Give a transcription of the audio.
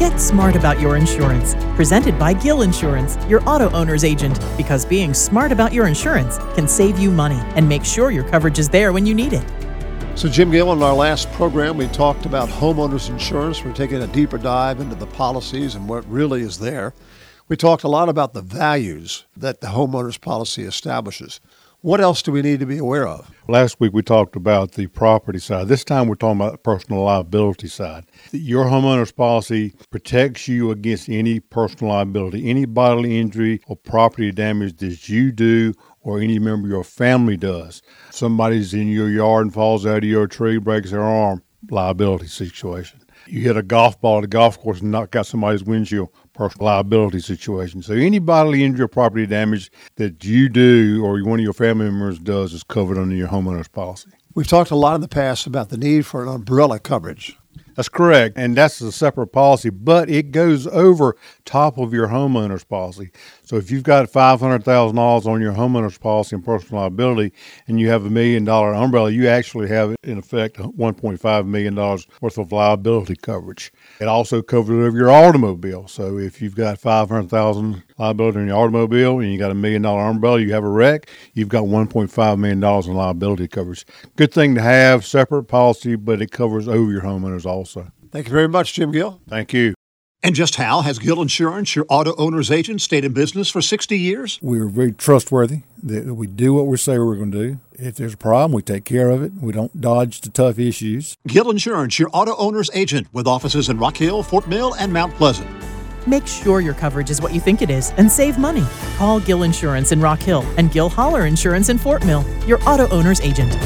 Get smart about your insurance. Presented by Gill Insurance, your Auto-Owners agent. Because being smart about your insurance can save you money and make sure your coverage is there when you need it. So, Jim Gill, in our last program, we talked about homeowners insurance. We're taking a deeper dive into the policies and what really is there. We talked a lot about the values that the homeowners policy establishes. What else do we need to be aware of? Last week we talked about the property side. This time we're talking about the personal liability side. Your homeowner's policy protects you against any personal liability, any bodily injury or property damage that you do or any member of your family does. Somebody's in your yard and falls out of your tree, breaks their arm, liability situation. You hit a golf ball at a golf course and knock out somebody's windshield, personal liability situation. So any bodily injury or property damage that you do or one of your family members does is covered under your homeowner's policy. We've talked a lot in the past about the need for an umbrella coverage. That's correct. And that's a separate policy, but it goes over top of your homeowner's policy. So if you've got $500,000 on your homeowner's policy and personal liability and you have a million dollar umbrella, you actually have, in effect, $1.5 million worth of liability coverage. It also covers over your automobile. So if you've got 500,000 liability on your automobile and you got a million dollar umbrella, you have a wreck, you've got $1.5 million in liability coverage. Good thing to have, separate policy, but it covers over your homeowners also. Thank you very much, Jim Gill. Thank you. And just how has Gill Insurance, your Auto-Owners agent, stayed in business for 60 years? We're very trustworthy. That we do what we say we're going to do. If there's a problem, we take care of it. We don't dodge the tough issues. Gill Insurance, your Auto-Owners agent, with offices in Rock Hill, Fort Mill, and Mount Pleasant. Make sure your coverage is what you think it is and save money. Call Gill Insurance in Rock Hill and Gill Holler Insurance in Fort Mill, your Auto-Owners agent.